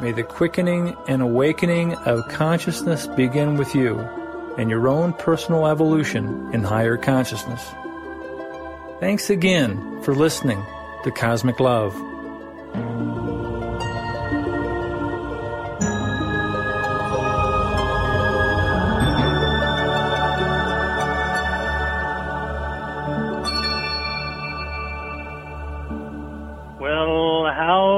May the quickening and awakening of consciousness begin with you and your own personal evolution in higher consciousness. Thanks again for listening to Cosmic Love.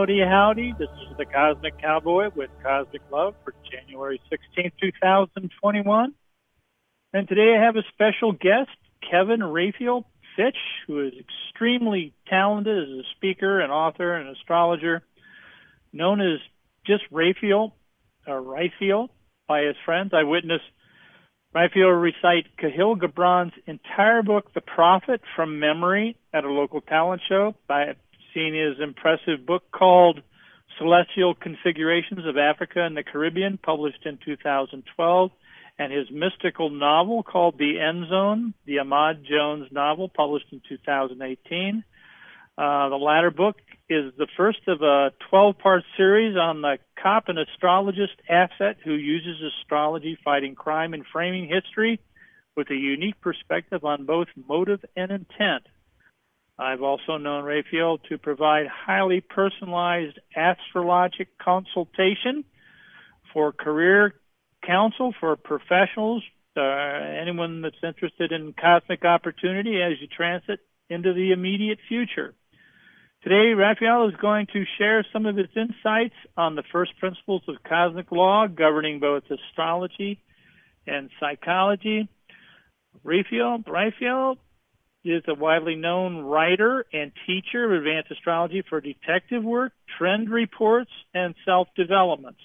Howdy, howdy. This is the Cosmic Cowboy with Cosmic Love for January 16, 2021. And today I have a special guest, Kevin Raphael Fitch, who is extremely talented as a speaker and author and astrologer, known as just Raphael or Raphael by his friends. I witnessed Raphael recite Kahlil Gibran's entire book, The Prophet, from memory at a local talent show by seen his impressive book called Celestial Configurations of Africa and the Caribbean, published in 2012, and his mystical novel called The End Zone, the Ahmad Jones novel, published in 2018. Uh, the latter book is the first of a 12-part series on the cop and astrologist asset who uses astrology fighting crime and framing history with a unique perspective on both motive and intent. I've also known Raphael to provide highly personalized astrologic consultation for career counsel for professionals, uh, anyone that's interested in cosmic opportunity as you transit into the immediate future. Today, Raphael is going to share some of his insights on the first principles of cosmic law governing both astrology and psychology. Raphael, Raphael, is a widely known writer and teacher of advanced astrology for detective work, trend reports, and self-developments.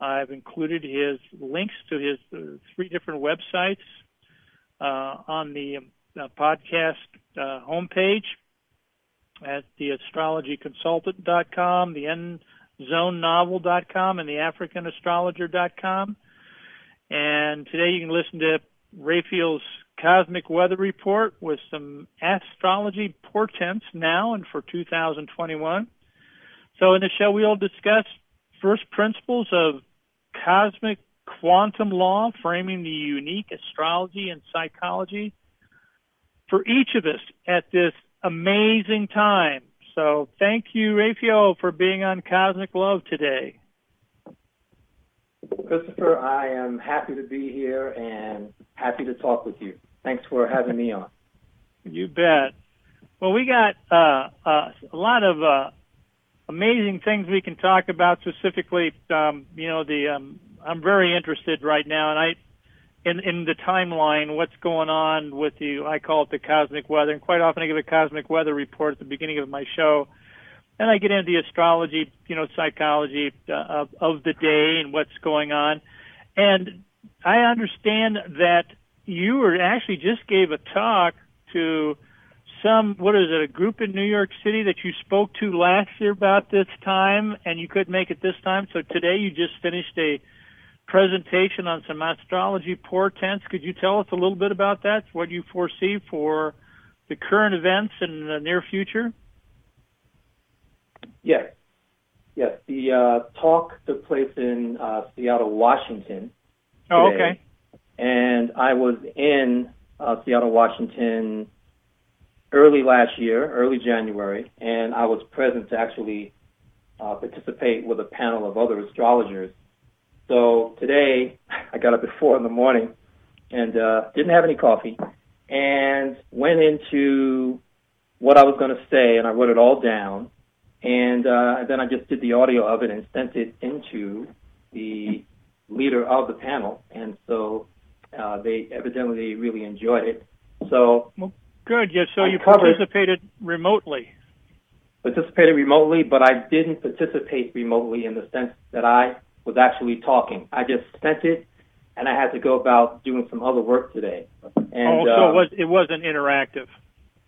I've included his links to his uh, three different websites uh, on the uh, podcast uh, homepage at theastrologyconsultant.com, the endzonenovel.com, and the africanastrologer.com. And today you can listen to Raphael's cosmic weather report with some astrology portents now and for 2021. So in the show, we'll discuss first principles of cosmic quantum law, framing the unique astrology and psychology for each of us at this amazing time. So thank you, Raphael, for being on Cosmic Love today. Christopher, I am happy to be here and happy to talk with you. Thanks for having me on. You bet. Well, we got uh, uh, a lot of uh, amazing things we can talk about. Specifically, um, you know, the um, I'm very interested right now, and I in in the timeline, what's going on with the I call it the cosmic weather, and quite often I give a cosmic weather report at the beginning of my show. And I get into the astrology, you know, psychology uh, of, of the day and what's going on. And I understand that you were actually just gave a talk to some what is it a group in New York City that you spoke to last year about this time and you couldn't make it this time? So today you just finished a presentation on some astrology portents. Could you tell us a little bit about that what you foresee for the current events in the near future? Yes. Yes the uh, talk took place in uh, Seattle Washington. Oh okay and I was in uh, Seattle, Washington early last year, early January, and I was present to actually uh, participate with a panel of other astrologers. So today, I got up at four in the morning and uh, didn't have any coffee, and went into what I was going to say, and I wrote it all down, and uh, then I just did the audio of it and sent it into the leader of the panel, and so uh, they evidently really enjoyed it. So well, good. Yeah. So I you participated remotely. Participated remotely, but I didn't participate remotely in the sense that I was actually talking. I just sent it, and I had to go about doing some other work today. And, oh, so uh, it was it wasn't interactive.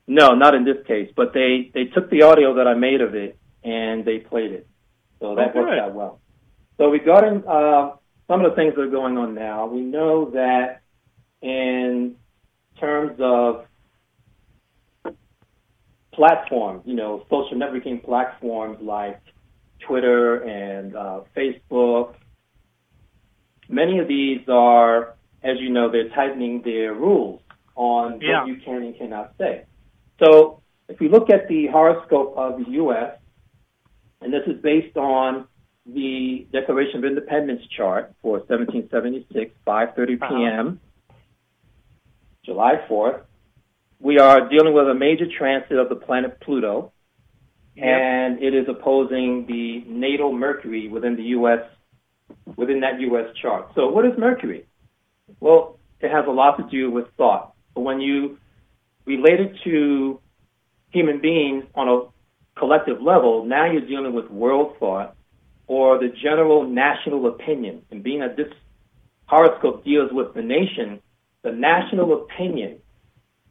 No, not in this case. But they they took the audio that I made of it and they played it, so that oh, worked out well. So regarding uh, some of the things that are going on now. We know that in terms of platforms, you know, social networking platforms like Twitter and uh, Facebook. Many of these are, as you know, they're tightening their rules on Yeah. what you can and cannot say. So if we look at the horoscope of the U.S., and this is based on the Declaration of Independence chart for 1776, 5:30 Uh-huh. p.m., July 4th, we are dealing with a major transit of the planet Pluto, Yep. and it is opposing the natal Mercury within the U.S. within that U.S. chart. So, what is Mercury? Well, it has a lot to do with thought. But when you relate it to human beings on a collective level, now you're dealing with world thought or the general national opinion. And being that this horoscope deals with the nation, the national opinion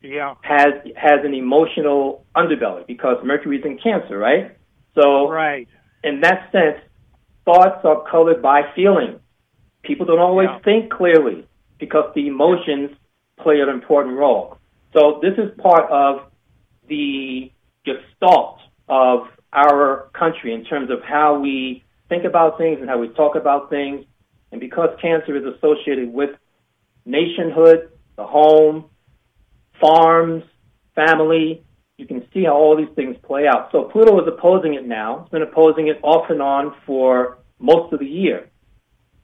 Yeah. has has an emotional underbelly because Mercury's in Cancer, right? So Right. in that sense, thoughts are colored by feeling. People don't always Yeah. think clearly because the emotions play an important role. So this is part of the gestalt of our country in terms of how we think about things and how we talk about things. And because cancer is associated with nationhood, the home, farms, family, you can see how all these things play out. So Pluto is opposing it now. It's been opposing it off and on for most of the year.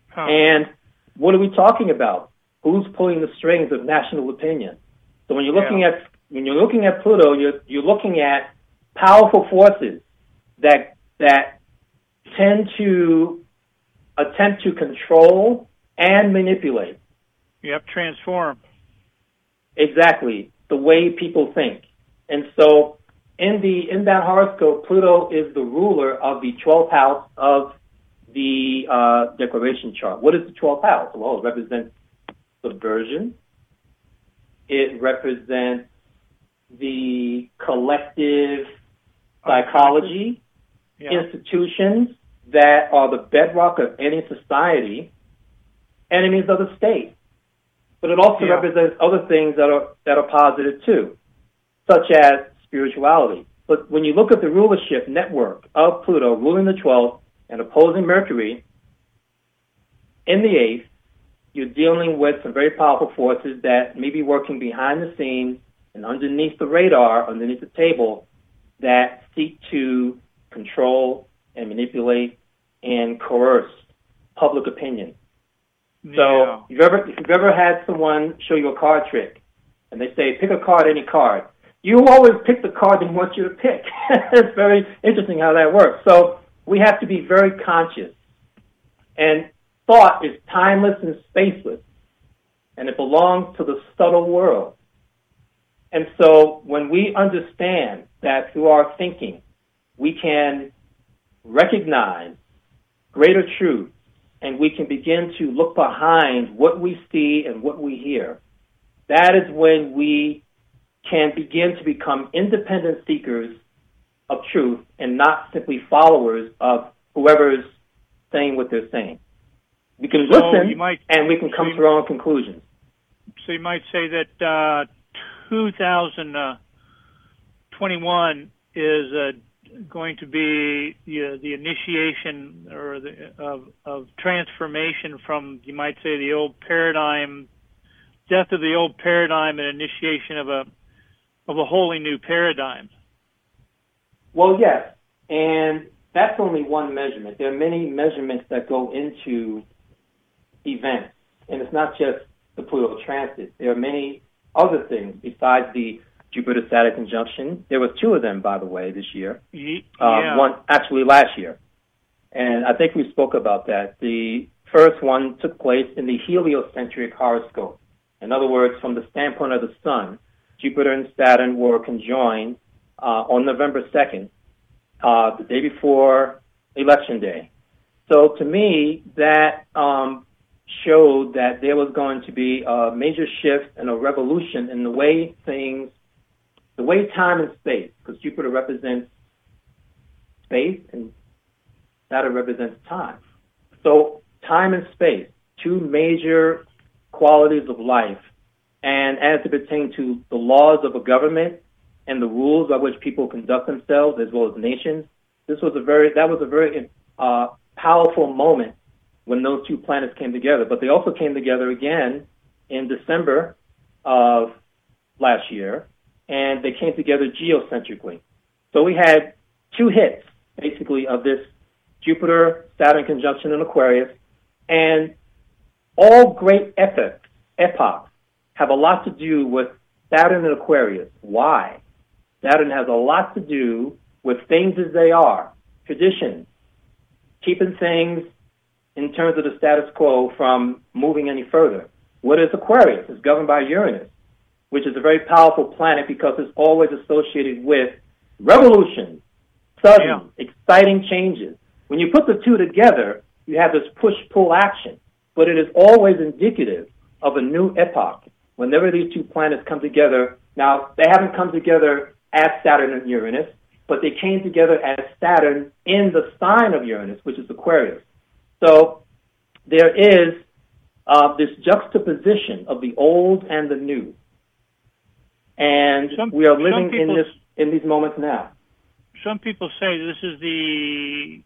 Huh. And what are we talking about? Who's pulling the strings of national opinion? So when you're looking at when you're looking at Pluto, you're you're looking at powerful forces that that tend to attempt to control and manipulate Yep. Transform. exactly the way people think. And so in the in that horoscope, Pluto is the ruler of the 12th house of the uh, declaration chart. What is the 12th house? Well, it represents subversion. It represents the collective psychology, Yeah. institutions that are the bedrock of any society, enemies of the state. But it also Yeah. represents other things that are that are positive too, such as spirituality. But when you look at the rulership network of Pluto ruling the 12th and opposing Mercury in the 8th, you're dealing with some very powerful forces that may be working behind the scenes and underneath the radar, underneath the table, that seek to control and manipulate and coerce public opinion. So yeah. if you've ever if you've ever had someone show you a card trick and they say pick a card, any card, you always pick the card they want you to pick. it's very interesting how that works. So we have to be very conscious. And thought is timeless and spaceless. And it belongs to the subtle world. And so when we understand that through our thinking, we can recognize greater truth and we can begin to look behind what we see and what we hear, that is when we can begin to become independent seekers of truth and not simply followers of whoever's saying what they're saying. We can So listen might- and we can come so to our own conclusions. So you might say that uh, 2021 is uh, going to be the, the initiation or the, of, of transformation from, you might say, the old paradigm, death of the old paradigm and initiation of a of a wholly new paradigm. Well, yes, and that's only one measurement. There are many measurements that go into events, and it's not just the Pluto transit. There are many other things besides the Jupiter Saturn conjunction. There was two of them, by the way, this year. Ye- yeah. One actually last year, and I think we spoke about that. The first one took place in the heliocentric horoscope. In other words, from the standpoint of the sun, Jupiter and Saturn were conjoined uh, on November 2nd, uh, the day before Election Day. So to me, that um, showed that there was going to be a major shift and a revolution in the way things, the way time and space, because Jupiter represents space and Saturn represents time. So time and space, two major qualities of life. And as it pertains to the laws of a government and the rules by which people conduct themselves as well as nations, this was a very that was a very uh, powerful moment when those two planets came together. But they also came together again in December of last year, and they came together geocentrically. So we had two hits, basically, of this Jupiter Saturn conjunction in Aquarius, and all great epochs, epochs have a lot to do with Saturn and Aquarius. Why? Saturn has a lot to do with things as they are, traditions, keeping things in terms of the status quo from moving any further. What is Aquarius? It's governed by Uranus, which is a very powerful planet because it's always associated with revolution, sudden, yeah. exciting changes. When you put the two together, you have this push-pull action, but it is always indicative of a new epoch. Whenever these two planets come together, now they haven't come together as Saturn and Uranus, but they came together as Saturn in the sign of Uranus, which is Aquarius. So there is uh, this juxtaposition of the old and the new, and some, we are living people, in this in these moments now. Some people say this is the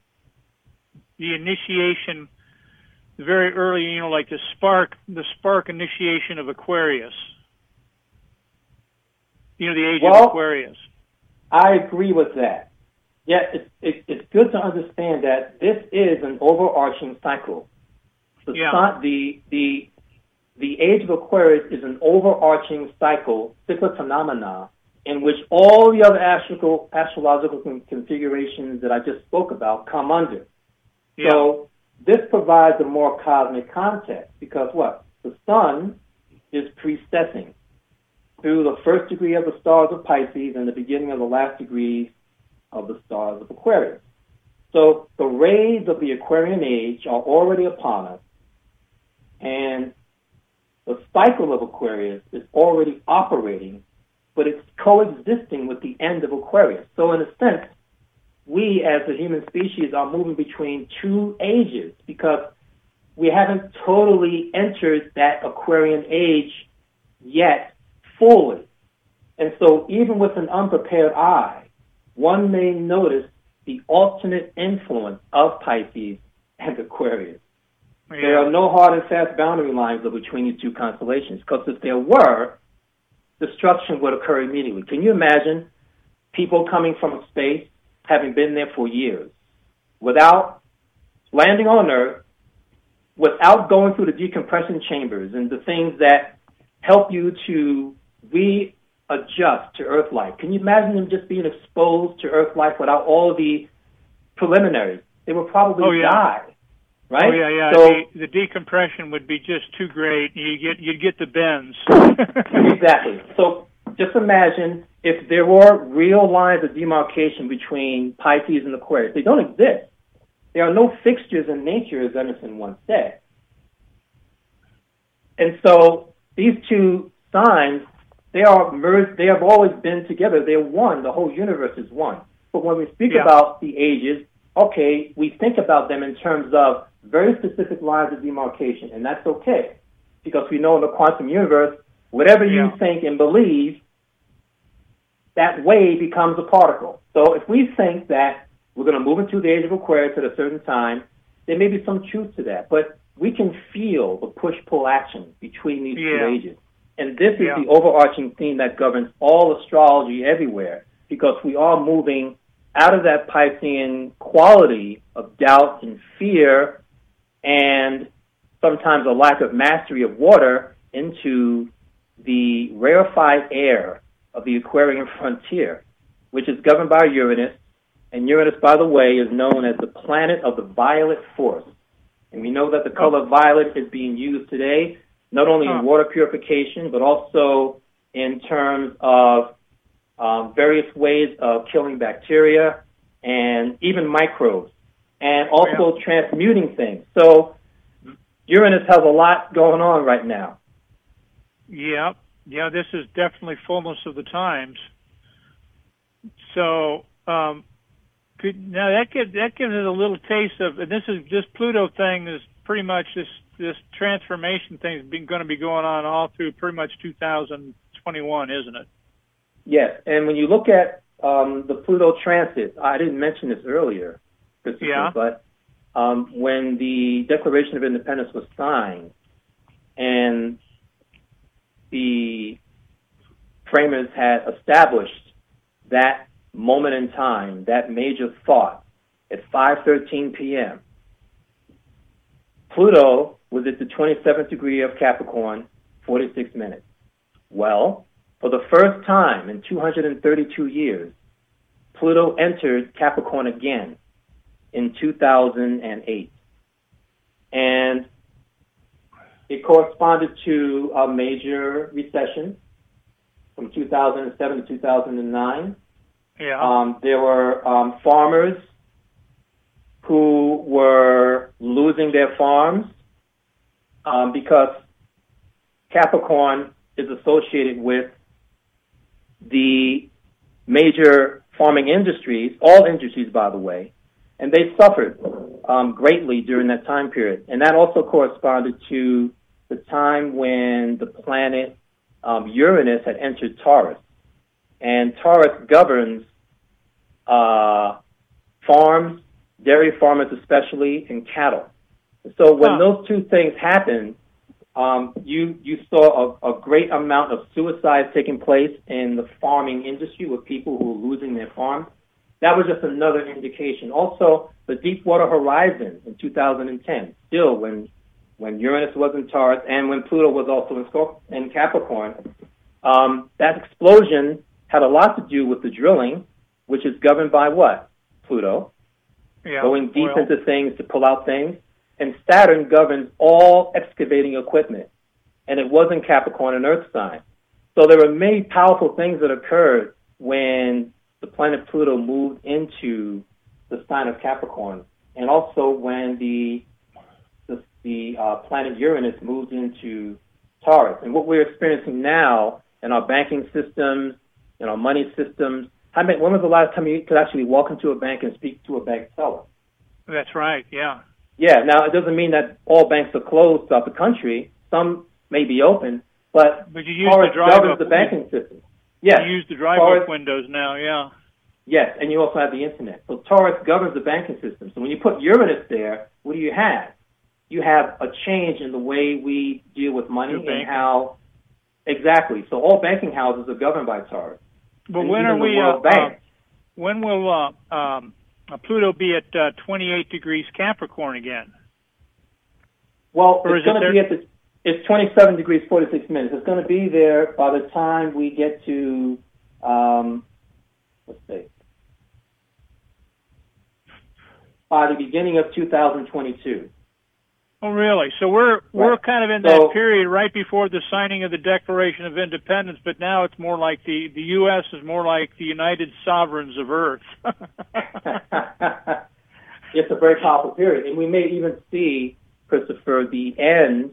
the initiation, very early, you know, like the spark, the spark initiation of Aquarius. You know, the age well, of Aquarius. I agree with that. Yet it's, it, it's good to understand that this is an overarching cycle. The, yeah. the, the, the age of Aquarius is an overarching cycle, cyclic phenomena, in which all the other astro- astrological configurations that I just spoke about come under. Yeah. So this provides a more cosmic context because what? The sun is precessing through the first degree of the stars of Pisces and the beginning of the last degree of the stars of Aquarius. So the rays of the Aquarian age are already upon us, and the cycle of Aquarius is already operating, but it's coexisting with the end of Aquarius. So in a sense, we as a human species are moving between two ages because we haven't totally entered that Aquarian age yet fully. And so even with an unprepared eye, one may notice the alternate influence of Pisces and Aquarius. Yeah. There are no hard and fast boundary lines between these two constellations because if there were, destruction would occur immediately. Can you imagine people coming from space, having been there for years, without landing on Earth, without going through the decompression chambers and the things that help you to readjust to Earth life. Can you imagine them just being exposed to Earth life without all the preliminaries? They would probably oh, yeah. die. Right? Oh yeah, yeah. So, the, the decompression would be just too great. You get you'd get the bends. exactly. So just imagine if there were real lines of demarcation between Pisces and Aquarius. They don't exist. There are no fixtures in nature, as Emerson once said. And so these two signs they are merged. They have always been together. They're one. The whole universe is one. But when we speak yeah. about the ages, okay, we think about them in terms of very specific lines of demarcation, and that's okay because we know in the quantum universe, whatever yeah. you think and believe, that wave becomes a particle. So if we think that we're going to move into the age of Aquarius at a certain time, there may be some truth to that, but we can feel the push-pull action between these yeah. two ages. And this is yeah. the overarching theme that governs all astrology everywhere because we are moving out of that Piscean quality of doubt and fear and sometimes a lack of mastery of water into the rarefied air of the Aquarian frontier, which is governed by Uranus. And Uranus, by the way, is known as the planet of the violet force. And we know that the color violet is being used today not only in water purification, but also in terms of um, various ways of killing bacteria and even microbes, and also yeah. transmuting things. So Uranus has a lot going on right now. Yeah, yeah, this is definitely fullness of the times. So um, could, now that gives that gives us a little taste of, and this is this Pluto thing is pretty much this this transformation thing is going to be going on all through pretty much 2021, isn't it? Yes, and when you look at um, the Pluto transit, I didn't mention this earlier, yeah. but um, when the Declaration of Independence was signed and the framers had established that moment in time, that major thought at 5:13 p.m. Pluto was at the 27th degree of Capricorn, 46 minutes. Well, for the first time in 232 years, Pluto entered Capricorn again in 2008. And it corresponded to a major recession from 2007 to 2009. Yeah. Um, there were um, farmers who were losing their farms um, because Capricorn is associated with the major farming industries, all industries, by the way, and they suffered um, greatly during that time period. And that also corresponded to the time when the planet um, Uranus had entered Taurus. And Taurus governs uh, farms, dairy farmers especially, and cattle. So when huh. those two things happened, um, you you saw a, a, great amount of suicides taking place in the farming industry with people who were losing their farms. That was just another indication. Also, the Deepwater Horizon in 2010, still when when Uranus was in Taurus and when Pluto was also in, Scorp- in Capricorn, um, that explosion had a lot to do with the drilling, which is governed by what? Pluto. Yeah, going deep oil. into things to pull out things and Saturn governs all excavating equipment, and it was in Capricorn and Earth sign. So there were many powerful things that occurred when the planet Pluto moved into the sign of Capricorn, and also when the the, the uh, planet Uranus moved into Taurus. And what we're experiencing now in our banking systems, in our money systems. I mean, when was the last time you could actually walk into a bank and speak to a bank teller? That's right. Yeah. Yeah. Now it doesn't mean that all banks are closed throughout the country. Some may be open, but but you use the drive governs the banking system. Yes. You use the drive-up windows now. Yeah. Yes, and you also have the internet. So Taurus governs the banking system. So when you put Uranus there, what do you have? You have a change in the way we deal with money and how exactly. So all banking houses are governed by Taurus. But when are we? Uh, uh, when will uh, um, uh, Pluto be at uh, 28 degrees Capricorn again? Well, or it's going to be at the it's 27 degrees 46 minutes. It's going to be there by the time we get to um, let's see by the beginning of 2022. Oh, really? So we're right. we're kind of in that period right before the signing of the Declaration of Independence, but now it's more like the the U.S. is more like the United Sovereigns of Earth. it's a very powerful period, and we may even see, Christopher, the end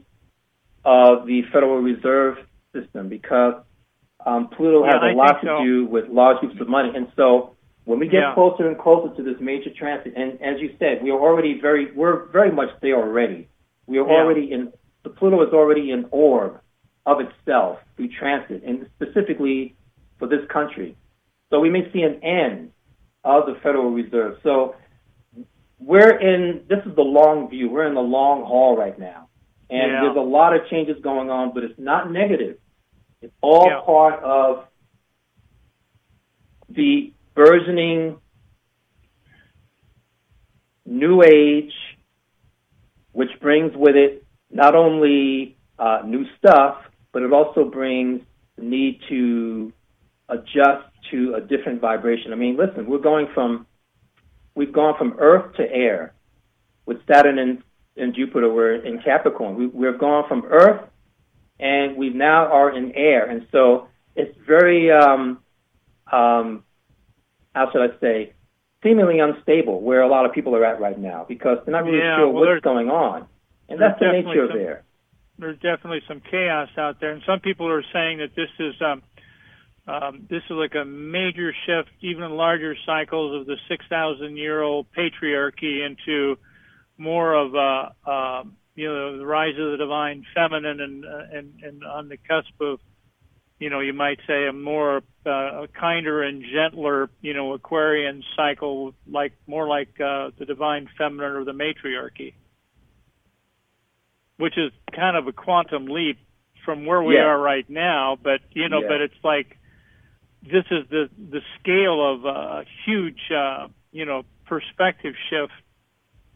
of the Federal Reserve System because um, Pluto yeah, has a I lot to so. do with large groups of money, and so when we get yeah. closer and closer to this major transit, and as you said, we are already very we're very much there already. We are yeah. already in the Pluto is already an orb of itself through transit, and specifically for this country. So we may see an end of the Federal Reserve. So we're in this is the long view. We're in the long haul right now. And yeah. there's a lot of changes going on, but it's not negative. It's all part of the burgeoning new age which brings with it not only uh, new stuff, but it also brings the need to adjust to a different vibration. I mean, listen, we're going from we've gone from Earth to air. With Saturn and, and Jupiter, we're in Capricorn. We, we've gone from Earth, and we now are in air, and so it's very um, um, how should I say seemingly unstable where a lot of people are at right now because they're not really yeah, sure well, what's going on. And that's the nature of there. There's definitely some chaos out there, and some people are saying that this is um, um, this is like a major shift, even larger cycles of the 6,000 year old patriarchy into more of a uh, you know the rise of the divine feminine and uh, and and on the cusp of you know, you might say a more uh, a kinder and gentler, you know, Aquarian cycle, like more like uh, the divine feminine or the matriarchy, which is kind of a quantum leap from where we Yeah. are right now. But you know, Yeah. but it's like this is the the scale of a huge, uh, you know, perspective shift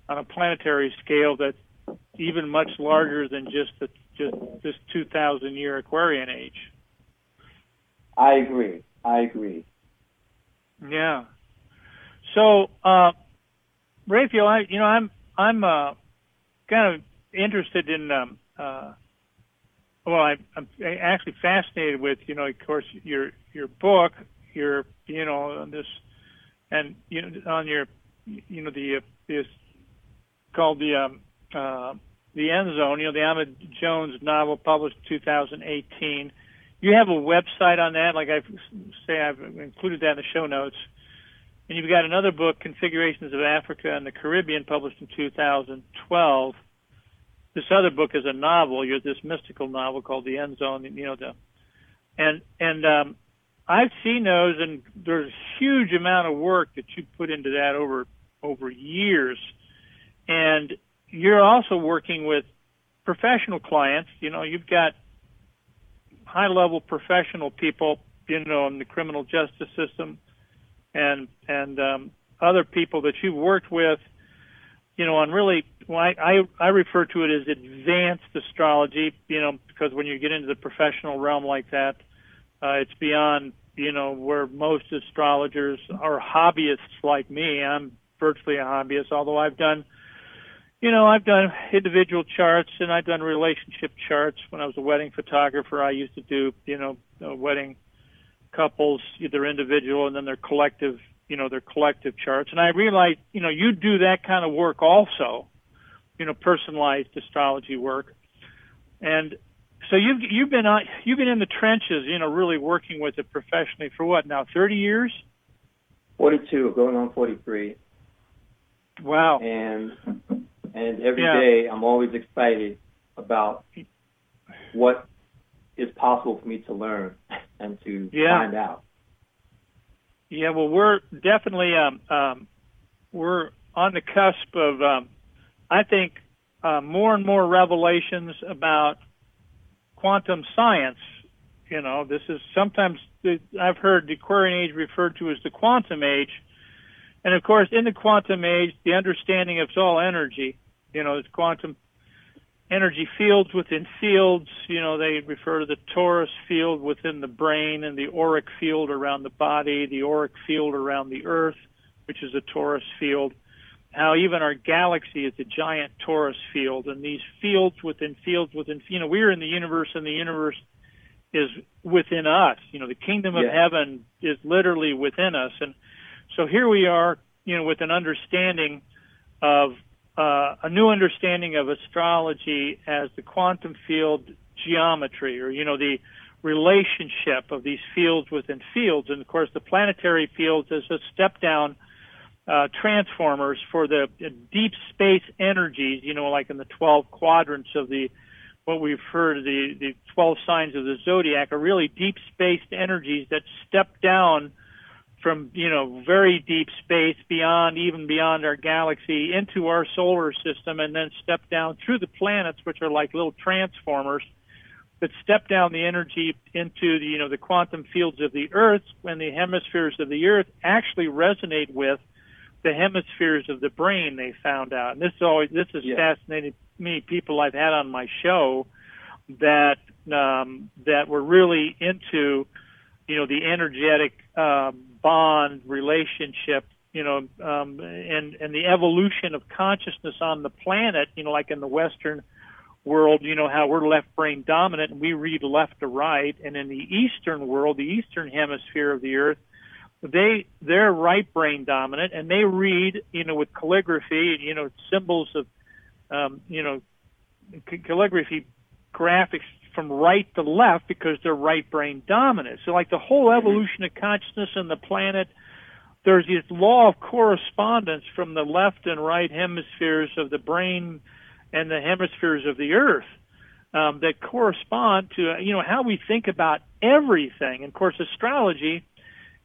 on a planetary scale that's even much larger than just the just this 2,000 year Aquarian age. I agree. I agree. Yeah. So, uh, Raphael, I, you know, I'm, I'm, uh, kind of interested in, um, uh, well, I, I'm actually fascinated with, you know, of course, your, your book, your, you know, on this, and, you know, on your, you know, the, uh, this called the, um, uh, the End Zone, you know, the Ahmed Jones novel published 2018. You have a website on that, like I say, I've included that in the show notes. And you've got another book, Configurations of Africa and the Caribbean, published in 2012. This other book is a novel. You're this mystical novel called The End Zone. You know the, and and um, I've seen those, and there's a huge amount of work that you put into that over over years. And you're also working with professional clients. You know, you've got high level professional people, you know, in the criminal justice system and and um, other people that you've worked with, you know, on really well, I, I I refer to it as advanced astrology, you know, because when you get into the professional realm like that, uh, it's beyond you know where most astrologers are hobbyists like me. I'm virtually a hobbyist, although I've done you know, I've done individual charts and I've done relationship charts. When I was a wedding photographer, I used to do, you know, uh, wedding couples, either individual and then their collective, you know, their collective charts. And I realized, you know, you do that kind of work also, you know, personalized astrology work. And so you've you've been on you've been in the trenches, you know, really working with it professionally for what now, 30 years? 42, going on 43. Wow. And and every Yeah. day I'm always excited about what is possible for me to learn and to Yeah. find out. Yeah, well, we're definitely um, um, we're on the cusp of um, I think uh, more and more revelations about quantum science. You know, this is sometimes the, I've heard the Aquarian age referred to as the quantum age, and of course, in the quantum age, the understanding of it's all energy. You know, it's quantum energy fields within fields. You know, they refer to the torus field within the brain and the auric field around the body, the auric field around the earth, which is a torus field. How even our galaxy is a giant torus field, and these fields within fields within, you know, we're in the universe, and the universe is within us. You know, the kingdom of Yeah. heaven is literally within us, and so here we are, you know, with an understanding of uh, a new understanding of astrology as the quantum field geometry, or you know, the relationship of these fields within fields, and of course, the planetary fields as a step down uh, transformers for the deep space energies. You know, like in the 12 quadrants of the what we've heard the the 12 signs of the zodiac are really deep spaced energies that step down from you know very deep space beyond even beyond our galaxy into our solar system and then step down through the planets which are like little transformers that step down the energy into the you know the quantum fields of the earth when the hemispheres of the earth actually resonate with the hemispheres of the brain they found out and this is always this has Yeah. fascinated me people I've had on my show that um that were really into you know the energetic uh, bond relationship you know um, and and the evolution of consciousness on the planet you know like in the western world you know how we're left brain dominant and we read left to right. And in the eastern world the eastern hemisphere of the earth they they're right brain dominant and they read you know with calligraphy you know symbols of um, you know calligraphy graphics from right to left because they're right brain dominant. So like the whole evolution of consciousness and the planet, there's this law of correspondence from the left and right hemispheres of the brain and the hemispheres of the earth. um, that correspond to you know how we think about everything. And of course, astrology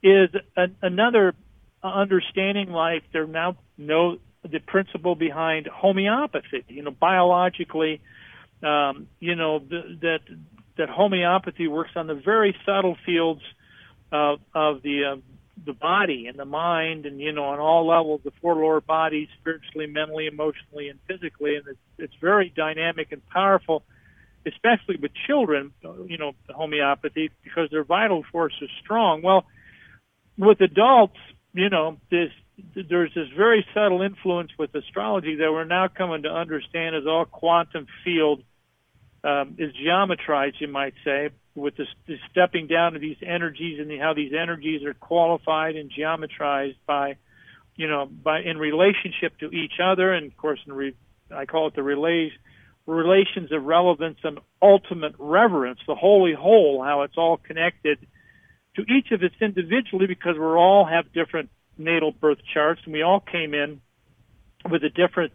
is a, another understanding. Like there now know the principle behind homeopathy. You know, biologically, um, you know th- that that homeopathy works on the very subtle fields of, of the uh, the body and the mind, and you know, on all levels, the four lower bodies, spiritually, mentally, emotionally, and physically, and it's, it's very dynamic and powerful, especially with children. You know, homeopathy because their vital force is strong. Well, with adults, you know, this there's this very subtle influence with astrology that we're now coming to understand as all quantum field um, is geometrized, you might say, with the, the stepping down of these energies and the, how these energies are qualified and geometrized by, you know, by in relationship to each other, and of course, in re, I call it the relays, relations of relevance and ultimate reverence, the holy whole, how it's all connected to each of us individually because we all have different natal birth charts and we all came in with a different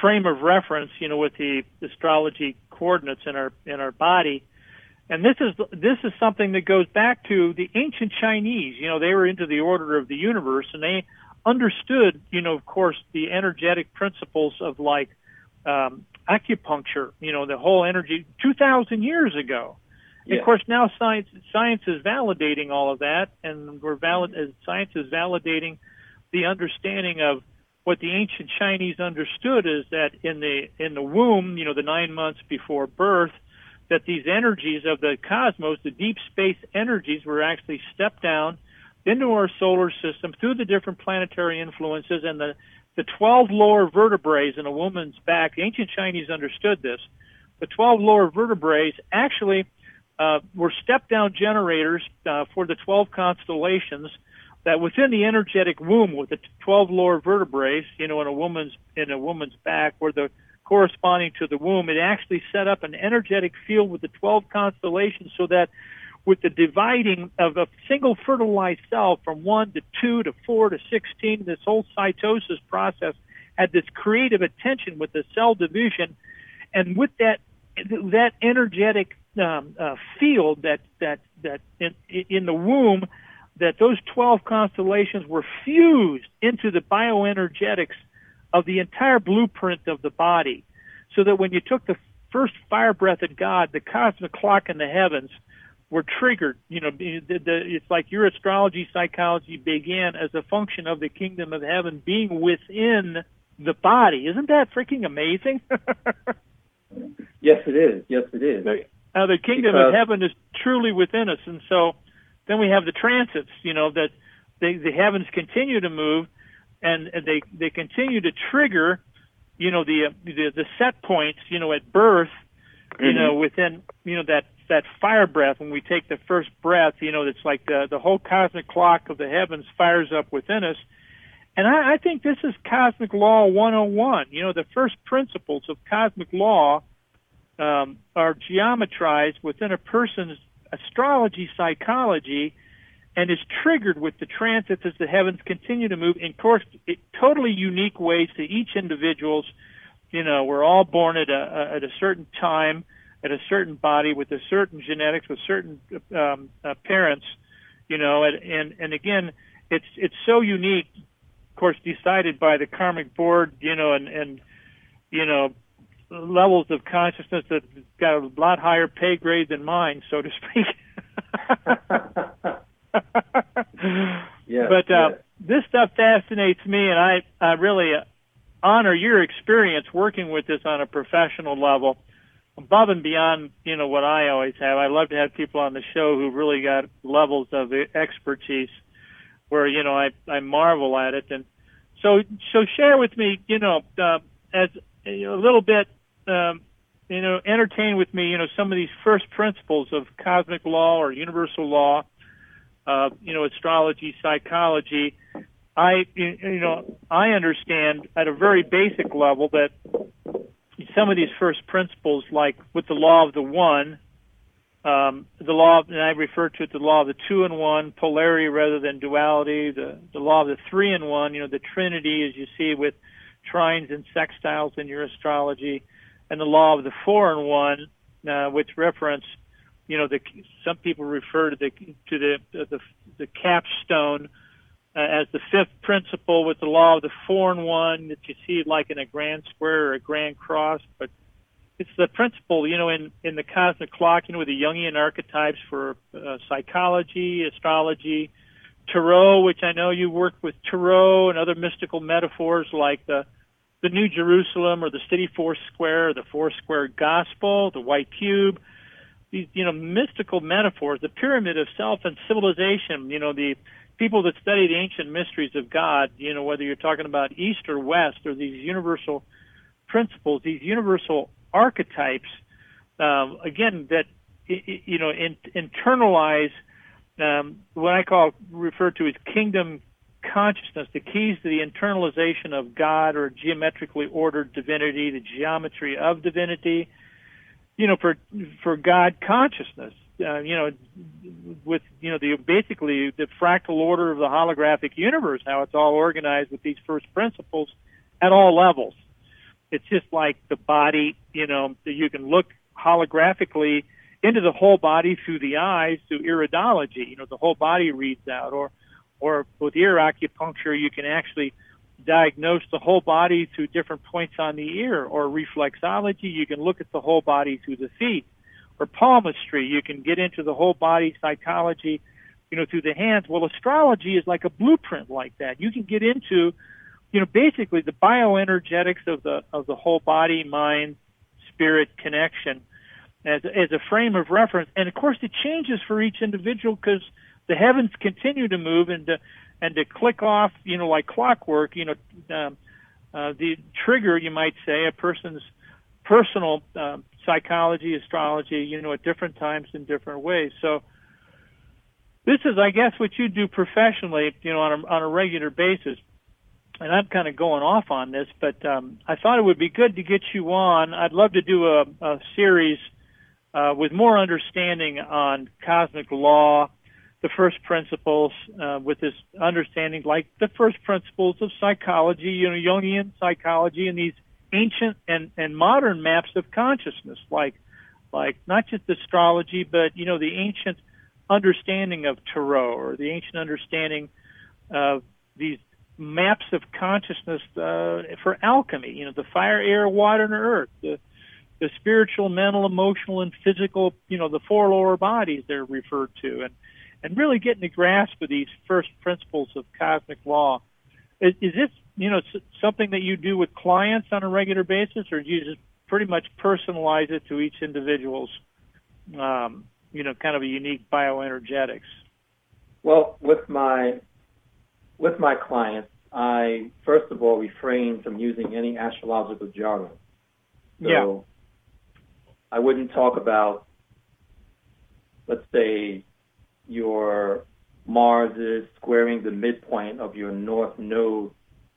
frame of reference, you know, with the astrology coordinates in our in our body. And this is this is something that goes back to the ancient Chinese. You know, they were into the order of the universe, and they understood, you know, of course, the energetic principles of like um, acupuncture. You know, the whole energy two thousand years ago. Yeah. Of course, now science science is validating all of that, and we're valid as mm-hmm. uh, science is validating the understanding of what the ancient Chinese understood is that in the in the womb, you know, the nine months before birth, that these energies of the cosmos, the deep space energies, were actually stepped down into our solar system through the different planetary influences and the the 12 lower vertebrae in a woman's back. The ancient Chinese understood this. The 12 lower vertebrae actually uh, were step down generators uh, for the 12 constellations that within the energetic womb with the 12 lower vertebrae, you know, in a woman's in a woman's back, where the corresponding to the womb, it actually set up an energetic field with the 12 constellations, so that with the dividing of a single fertilized cell from one to two to four to 16, this whole cytosis process had this creative attention with the cell division, and with that that energetic um, uh, field that that that in, in the womb that those 12 constellations were fused into the bioenergetics of the entire blueprint of the body. So that when you took the first fire breath of God, the cosmic clock in the heavens were triggered. You know, the, the, it's like your astrology psychology began as a function of the kingdom of heaven being within the body. Isn't that freaking amazing? yes, it is. Yes, it is. Now, the kingdom because... of heaven is truly within us, and so then we have the transits, you know, that they, the heavens continue to move and they, they continue to trigger, you know, the, the, the set points, you know, at birth, you mm-hmm. know, within, you know, that, that fire breath, when we take the first breath, you know, it's like the, the whole cosmic clock of the heavens fires up within us. And I, I think this is cosmic law 101. You know, the first principles of cosmic law um, are geometrized within a person's astrology psychology and is triggered with the transits as the heavens continue to move. In course it, totally unique ways to each individual's you know we're all born at a at a certain time at a certain body with a certain genetics with certain um, uh, parents you know and, and and again it's it's so unique of course decided by the karmic board you know and and you know levels of consciousness that got a lot higher pay grade than mine, so to speak. yes, but uh, yes. this stuff fascinates me, and I I really honor your experience working with this on a professional level, above and beyond you know what I always have. I love to have people on the show who really got levels of expertise where you know I I marvel at it, and so so share with me you know uh, as a little bit, um, you know, entertain with me, you know, some of these first principles of cosmic law or universal law, uh, you know, astrology, psychology. I, you know, I understand at a very basic level that some of these first principles, like with the law of the one, um, the law, of, and I refer to it the law of the two and one, polarity rather than duality, the, the law of the three and one, you know, the trinity, as you see with trines and sextiles in your astrology, and the law of the four and one, uh, which reference, you know, the some people refer to the to the the, the capstone uh, as the fifth principle with the law of the four and one that you see like in a grand square or a grand cross, but it's the principle, you know, in, in the cosmic clock, you know, with the Jungian archetypes for uh, psychology, astrology, tarot, which I know you worked with tarot and other mystical metaphors like the the New Jerusalem or the City Four Square, the Four Square Gospel, the White Cube. These, you know, mystical metaphors, the pyramid of self and civilization. You know, the people that study the ancient mysteries of God. You know, whether you're talking about East or West, or these universal principles, these universal archetypes, um, again, that you know in, internalize um, what I call refer to as kingdom consciousness, the keys to the internalization of God or geometrically ordered divinity, the geometry of divinity. You know, for for God consciousness. Uh, you know, with you know the basically the fractal order of the holographic universe, how it's all organized with these first principles at all levels. It's just like the body, you know, you can look holographically into the whole body through the eyes through iridology. You know, the whole body reads out. Or, or with ear acupuncture, you can actually diagnose the whole body through different points on the ear. Or reflexology, you can look at the whole body through the feet. Or palmistry, you can get into the whole body psychology, you know, through the hands. Well, astrology is like a blueprint like that. You can get into you know, basically the bioenergetics of the of the whole body, mind, spirit connection as as a frame of reference. And of course, it changes for each individual because the heavens continue to move and to and to click off, you know, like clockwork. You know, um, uh, the trigger, you might say, a person's personal uh, psychology, astrology, you know, at different times in different ways. So this is, I guess, what you do professionally, you know, on a, on a regular basis and I'm kind of going off on this, but um, I thought it would be good to get you on. I'd love to do a, a series uh, with more understanding on cosmic law, the first principles, uh, with this understanding, like the first principles of psychology, you know, Jungian psychology, and these ancient and, and modern maps of consciousness, like like not just astrology, but you know, the ancient understanding of tarot or the ancient understanding of these maps of consciousness uh, for alchemy. You know, the fire, air, water, and earth. The the spiritual, mental, emotional, and physical. You know, the four lower bodies they're referred to, and and really getting a grasp of these first principles of cosmic law. Is, is this you know something that you do with clients on a regular basis, or do you just pretty much personalize it to each individual's um, you know kind of a unique bioenergetics? Well, with my with my clients, I first of all refrain from using any astrological jargon. So yeah. I wouldn't talk about, let's say, your Mars is squaring the midpoint of your North Node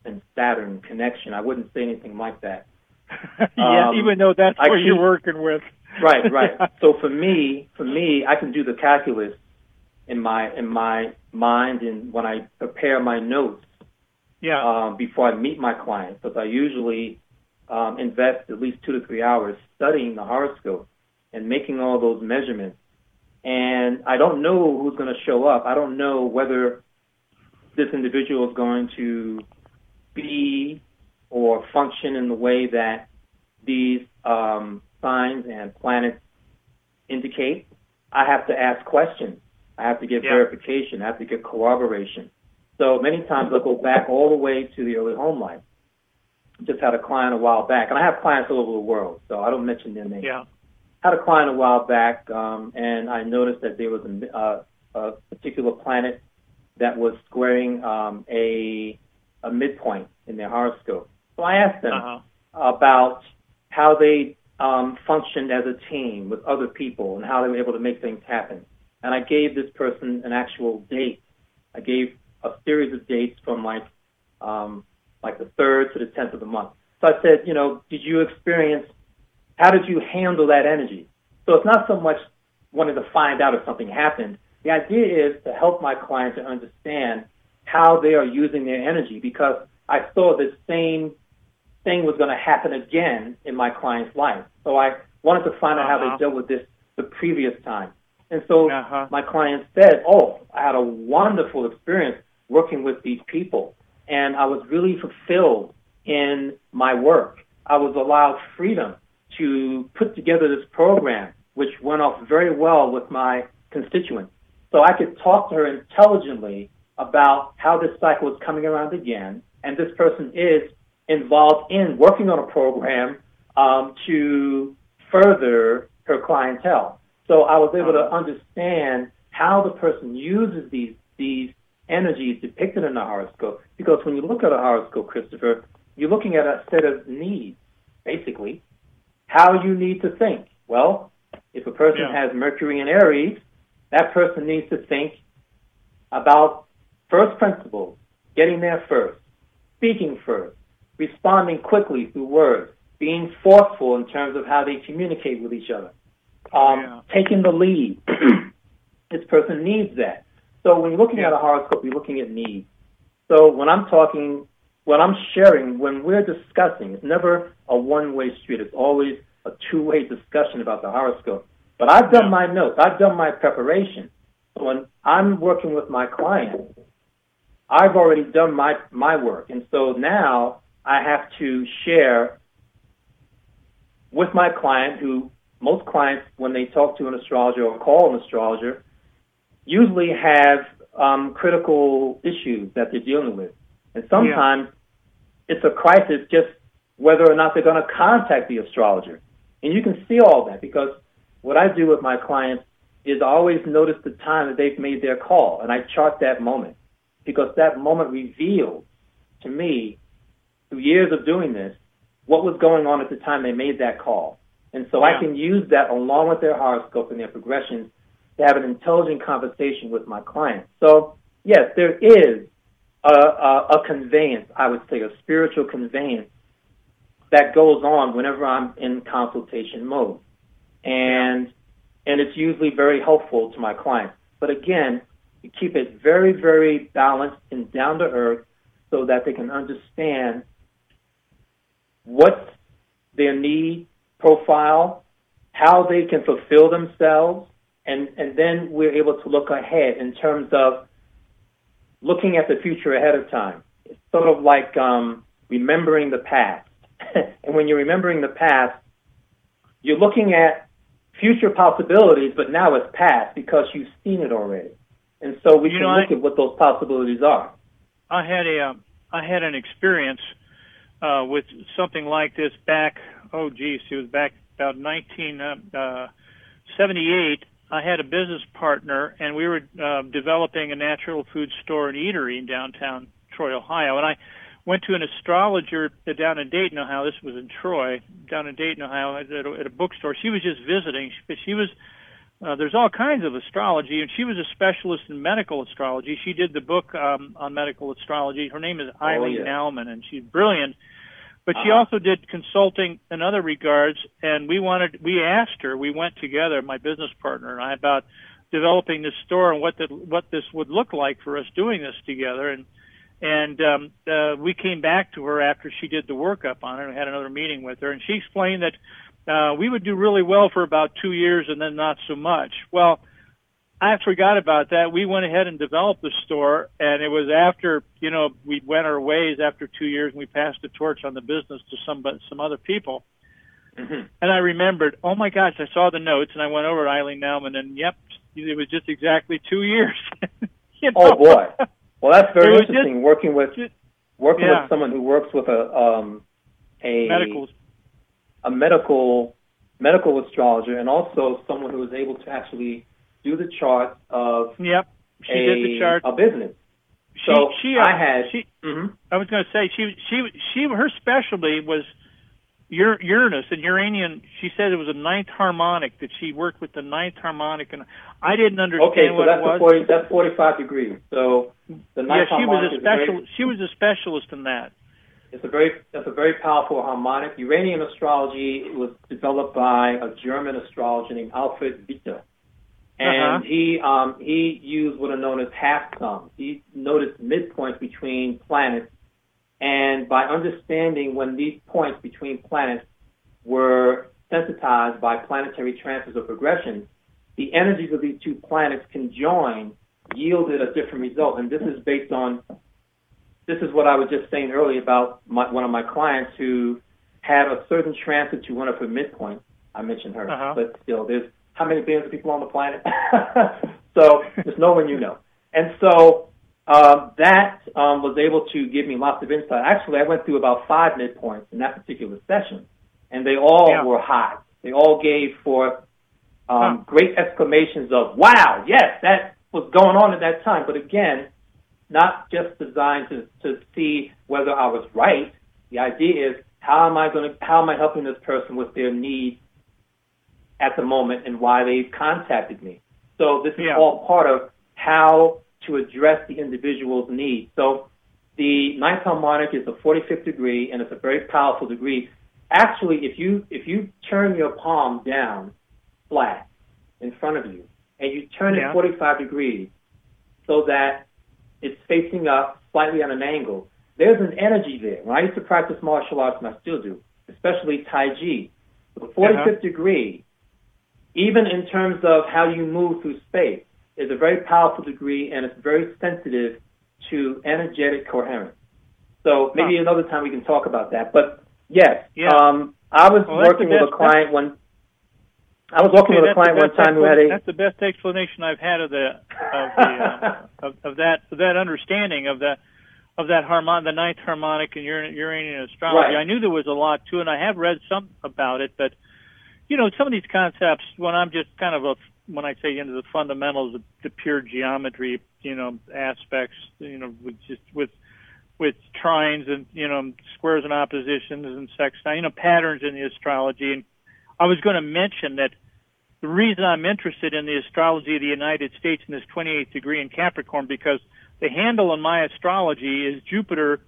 and Saturn connection. I wouldn't say anything like that. yeah, um, even though that's what you're working with. right, right. So for me, for me, I can do the calculus in my in my mind and when I prepare my notes. Yeah. Um, before I meet my clients, because I usually um, invest at least two to three hours studying the horoscope and making all those measurements. And I don't know who's going to show up. I don't know whether this individual is going to be or function in the way that these um, signs and planets indicate. I have to ask questions. I have to get yeah. verification. I have to get corroboration. So many times I'll go back all the way to the early home life. Just had a client a while back, and I have clients all over the world, so I don't mention their names. Yeah. Had a client a while back, um, and I noticed that there was a, uh, a particular planet that was squaring um, a a midpoint in their horoscope. So I asked them uh-huh. about how they um, functioned as a team with other people and how they were able to make things happen and I gave this person an actual date. I gave a series of dates from like um, like the third to the tenth of the month. So I said, you know, did you experience? How did you handle that energy? So it's not so much wanting to find out if something happened. The idea is to help my client to understand how they are using their energy because I saw this same thing was going to happen again in my client's life. So I wanted to find out uh-huh. how they uh-huh. dealt with this the previous time. And so uh-huh. my client said, Oh, I had a wonderful experience working with these people. And I was really fulfilled in my work. I was allowed freedom to put together this program, which went off very well with my constituents. So I could talk to her intelligently about how this cycle is coming around again. And this person is involved in working on a program um, to further her clientele. So I was able to uh-huh. understand how the person uses these these energies depicted in the horoscope. Because when you look at a horoscope, Christopher, you're looking at a set of needs, basically. How you need to think. Well, if a person yeah. has Mercury in Aries, that person needs to think about first principles, getting there first, speaking first, responding quickly through words, being forceful in terms of how they communicate with each other, um, yeah. taking the lead. this person needs that. So when you're looking at a horoscope, you're looking at needs. So when I'm talking, when I'm sharing, when we're discussing, it's never a one-way street. It's always a two-way discussion about the horoscope. But I've done my notes. I've done my preparation. So when I'm working with my client, I've already done my, my work. And so now I have to share with my client who most clients, when they talk to an astrologer or call an astrologer, usually have um, critical issues that they're dealing with. And sometimes yeah. it's a crisis just whether or not they're going to contact the astrologer. And you can see all that because what I do with my clients is always notice the time that they've made their call and I chart that moment because that moment reveals to me through years of doing this what was going on at the time they made that call. And so yeah. I can use that along with their horoscope and their progressions to have an intelligent conversation with my client. So yes, there is a, a, a conveyance, I would say, a spiritual conveyance that goes on whenever I'm in consultation mode. And, yeah. and it's usually very helpful to my clients. But again, you keep it very, very balanced and down to earth so that they can understand what their need profile, how they can fulfill themselves, and, and then we're able to look ahead in terms of looking at the future ahead of time. It's sort of like um, remembering the past. and when you're remembering the past, you're looking at future possibilities, but now it's past because you've seen it already. And so we you can know, look I, at what those possibilities are. I had a, um, I had an experience uh, with something like this back. Oh, geez, it was back about 1978. Uh, I had a business partner, and we were uh, developing a natural food store and eatery in downtown Troy, Ohio. And I went to an astrologer down in Dayton, Ohio. This was in Troy, down in Dayton, Ohio, at a, at a bookstore. She was just visiting, but she was uh, there's all kinds of astrology, and she was a specialist in medical astrology. She did the book um, on medical astrology. Her name is oh, Eileen oh, yeah. Nauman, and she's brilliant. But uh-huh. she also did consulting in other regards, and we wanted, we asked her, we went together, my business partner and I, about developing this store and what the, what this would look like for us doing this together. And and um, uh, we came back to her after she did the workup on it and had another meeting with her, and she explained that uh, we would do really well for about two years and then not so much. Well, I forgot about that. We went ahead and developed the store, and it was after you know we went our ways after two years, and we passed the torch on the business to some but some other people. Mm-hmm. And I remembered, oh my gosh, I saw the notes, and I went over to Eileen Nauman, and yep, it was just exactly two years. you oh, know? Oh boy, well that's very interesting. Just, working with just, working yeah. with someone who works with a um a medical a medical medical astrologer and also someone who was able to actually do the chart of yep she a, did the chart a business. She, so she, uh, I had. She, mm-hmm. I was going to say she she she her specialty was Uranus and Uranian. She said it was a ninth harmonic that she worked with the ninth harmonic, and I didn't understand okay, so what that's it was. 40, that's forty-five degrees. So the ninth yeah, she was a special. Very, she was a specialist in that. It's a very that's a very powerful harmonic. Uranian astrology was developed by a German astrologer named Alfred Witte. And uh-huh. he um, he used what are known as half sums. He noticed midpoints between planets And by understanding when these points between planets were sensitized by planetary transfers or progressions, the energies of these two planets conjoined yielded a different result. And this is based on, this is what I was just saying earlier about my, one of my clients who had a certain transit to one of her midpoints. I mentioned her, uh-huh. but still, there's how many billions of people on the planet? so there's no one you know. And so uh, that um, was able to give me lots of insight. Actually, I went through about five midpoints in that particular session, and they all yeah. were high. They all gave for um, huh. great exclamations of "Wow! Yes, that was going on at that time." But again, not just designed to to see whether I was right. The idea is how am I going to how am I helping this person with their needs at the moment and why they've contacted me. So this is yeah. all part of how to address the individual's needs. So the ninth harmonic is the 45th degree, and it's a very powerful degree. Actually, if you if you turn your palm down flat in front of you, and you turn yeah. it 45 degrees so that it's facing up slightly on an angle, there's an energy there. When I used to practice martial arts, and I still do, especially Tai Chi, the 45th uh-huh. degree, even in terms of how you move through space, is a very powerful degree and it's very sensitive to energetic coherence. So maybe huh. another time we can talk about that. But yes, yeah. um, I was well, working with a client when I was working okay, with a client one time who had a. That's the best explanation I've had of the of the uh, of, of that of that understanding of that of that harmon the ninth harmonic in Uranian astrology. Right. I knew there was a lot to it. and I have read some about it, but you know, some of these concepts when I'm just kind of a when I say into the fundamentals, the, the pure geometry, you know, aspects, you know, with just with with trines and you know squares and oppositions and sextile, you know, patterns in the astrology. And I was going to mention that the reason I'm interested in the astrology of the United States in this 28th degree in Capricorn because the handle in my astrology is Jupiter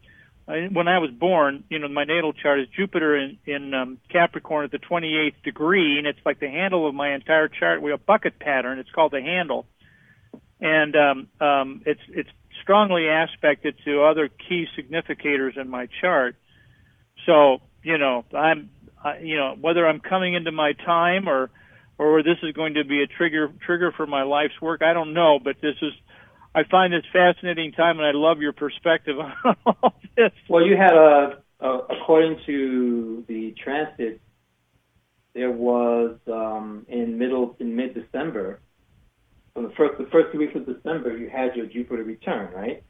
when I was born, you know, my natal chart is Jupiter in, in um, Capricorn at the 28th degree, and it's like the handle of my entire chart. We have a bucket pattern. It's called the handle, and um, um, it's it's strongly aspected to other key significators in my chart. So, you know, I'm, uh, you know, whether I'm coming into my time or or this is going to be a trigger trigger for my life's work, I don't know, but this is I find this fascinating time, and I love your perspective on all this. Well, you had a, a according to the transit, there was um, in middle in mid December, from the first the first two weeks of December, you had your Jupiter return, right?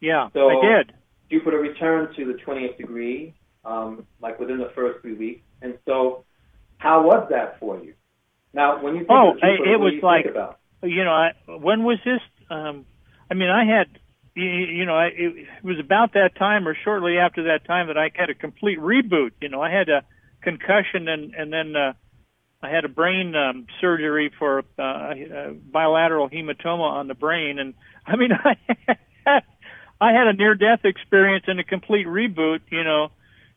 Yeah, so I did. Jupiter returned to the 20th degree, um, like within the first three weeks, and so how was that for you? Now, when you think oh, of Jupiter, it was like about? you know, I, when was this? Um, I mean, I had, you, know, I, it, was about that time or shortly after that time that I had a complete reboot. You know, I had a concussion and and then uh, I had a brain um, surgery for uh, a bilateral hematoma on the brain, and I mean, I had, I had a near-death experience and a complete reboot. You know,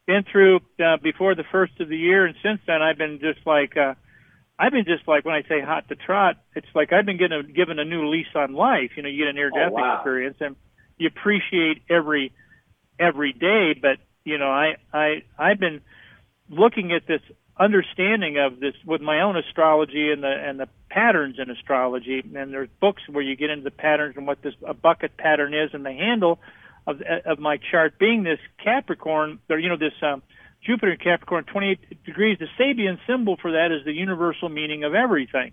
been through uh, before the first of the year, and since then I've been just like. uh I've been just like when I say hot to trot, it's like I've been getting a, given a new lease on life. You know, you get a near death oh, wow. experience and you appreciate every every day. But you know, I I I've been looking at this understanding of this with my own astrology and the and the patterns in astrology. And there's books where you get into the patterns and what this a bucket pattern is, and the handle of of my chart being this Capricorn, or you know this. Um, Jupiter in Capricorn, 28 degrees, the Sabian symbol for that is the universal meaning of everything.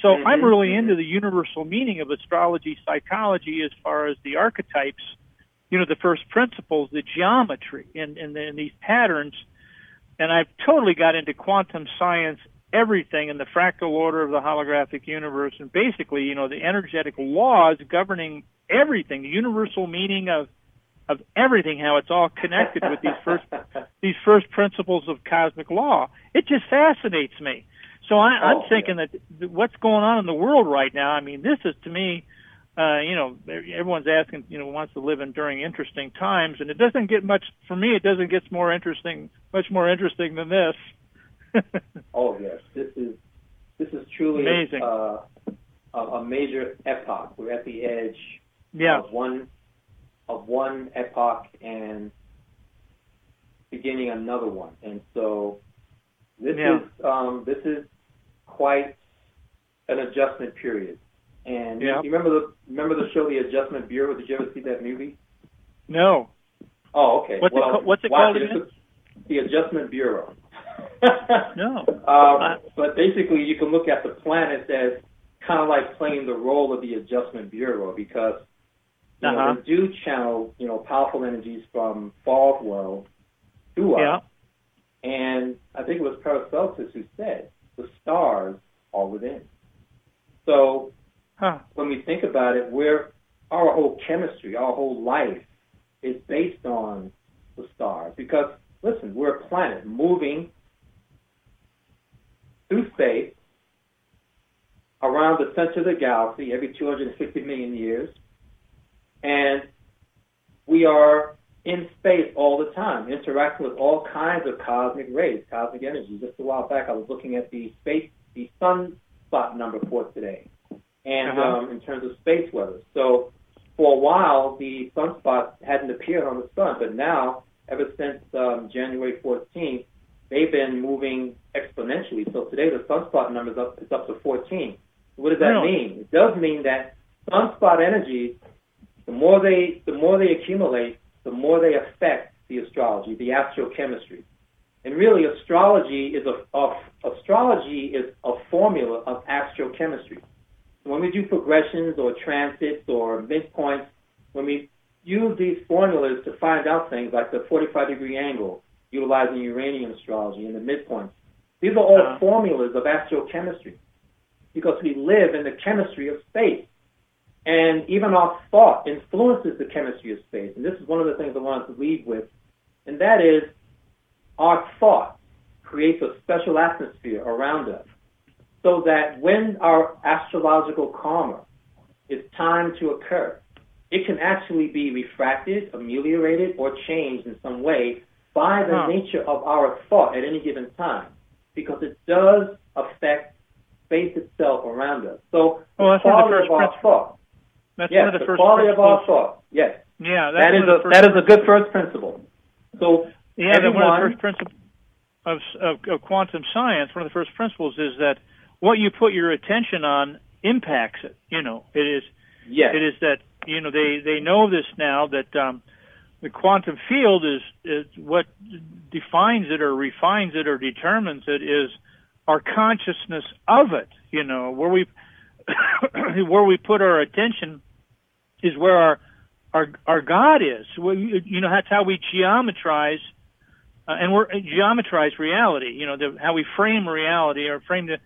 So mm-hmm. I'm really mm-hmm. into the universal meaning of astrology, psychology, as far as the archetypes, you know, the first principles, the geometry, and, and, and these patterns. And I've totally got into quantum science, everything in the fractal order of the holographic universe, and basically, you know, the energetic laws governing everything, the universal meaning of of everything, how it's all connected with these first these first principles of cosmic law. It just fascinates me. So I, I'm oh, thinking yeah. that what's going on in the world right now. I mean, this is to me, uh, you know, everyone's asking, you know, wants to live in during interesting times, and it doesn't get much for me. It doesn't get more interesting, much more interesting than this. oh yes, this is this is truly amazing. Uh, a, a major epoch. We're at the edge yeah. of one of one epoch and beginning another one. And so this Yeah. is um, this is quite an adjustment period. And Yeah. you remember the remember the show The Adjustment Bureau? Did you ever see that movie? No. Oh, okay. What's it well, ca- what's it called again? The Adjustment Bureau. No. Um, but basically, you can look at the planets as kind of like playing the role of the Adjustment Bureau because you know, Uh-huh. they do channel you know powerful energies from far world to us. Yeah. And I think it was Paracelsus who said the stars are within. So Huh. when we think about it, we're our whole chemistry, our whole life is based on the stars. Because listen, we're a planet moving through space around the center of the galaxy every 250 million years, and we are in space all the time, interacting with all kinds of cosmic rays, cosmic energy. Just a while back, I was looking at the space, the sunspot number for today, and Uh-huh. um, in terms of space weather. So, for a while, the sunspot hadn't appeared on the sun, but now, ever since um, January 14th, they've been moving exponentially. So today, the sunspot number is up, is up to 14. What does that Really? mean? It does mean that sunspot energy, the more they the more they accumulate, the more they affect the astrology, the astrochemistry. And really, astrology is a, a astrology is a formula of astrochemistry. When we do progressions or transits or midpoints, when we use these formulas to find out things like the 45 degree angle, utilizing Uranian astrology and the midpoints, these are all Uh-huh. formulas of astrochemistry because we live in the chemistry of space. And even our thought influences the chemistry of space. And this is one of the things I wanted to leave with, and that is our thought creates a special atmosphere around us so that when our astrological karma is timed to occur, it can actually be refracted, ameliorated, or changed in some way by the Huh. nature of our thought at any given time, because it does affect space itself around us. So Well, the that's one of quality of our principles. thought, That's yes, one of the, the first quality of our principles. thought, yes, Yeah, that's that is a that is a good first principle. So Yeah, that one of the first principles of, of, of quantum science, one of the first principles is that what you put your attention on impacts it. You know, it is yes, it is that you know they they know this now that um, the quantum field is is what defines it or refines it or determines it is our consciousness of it. You know, where we where we put our attention is where our our our God is. Well, you know that's how we geometrize, uh, and we're geometrize reality. You know the, how we frame reality or frame the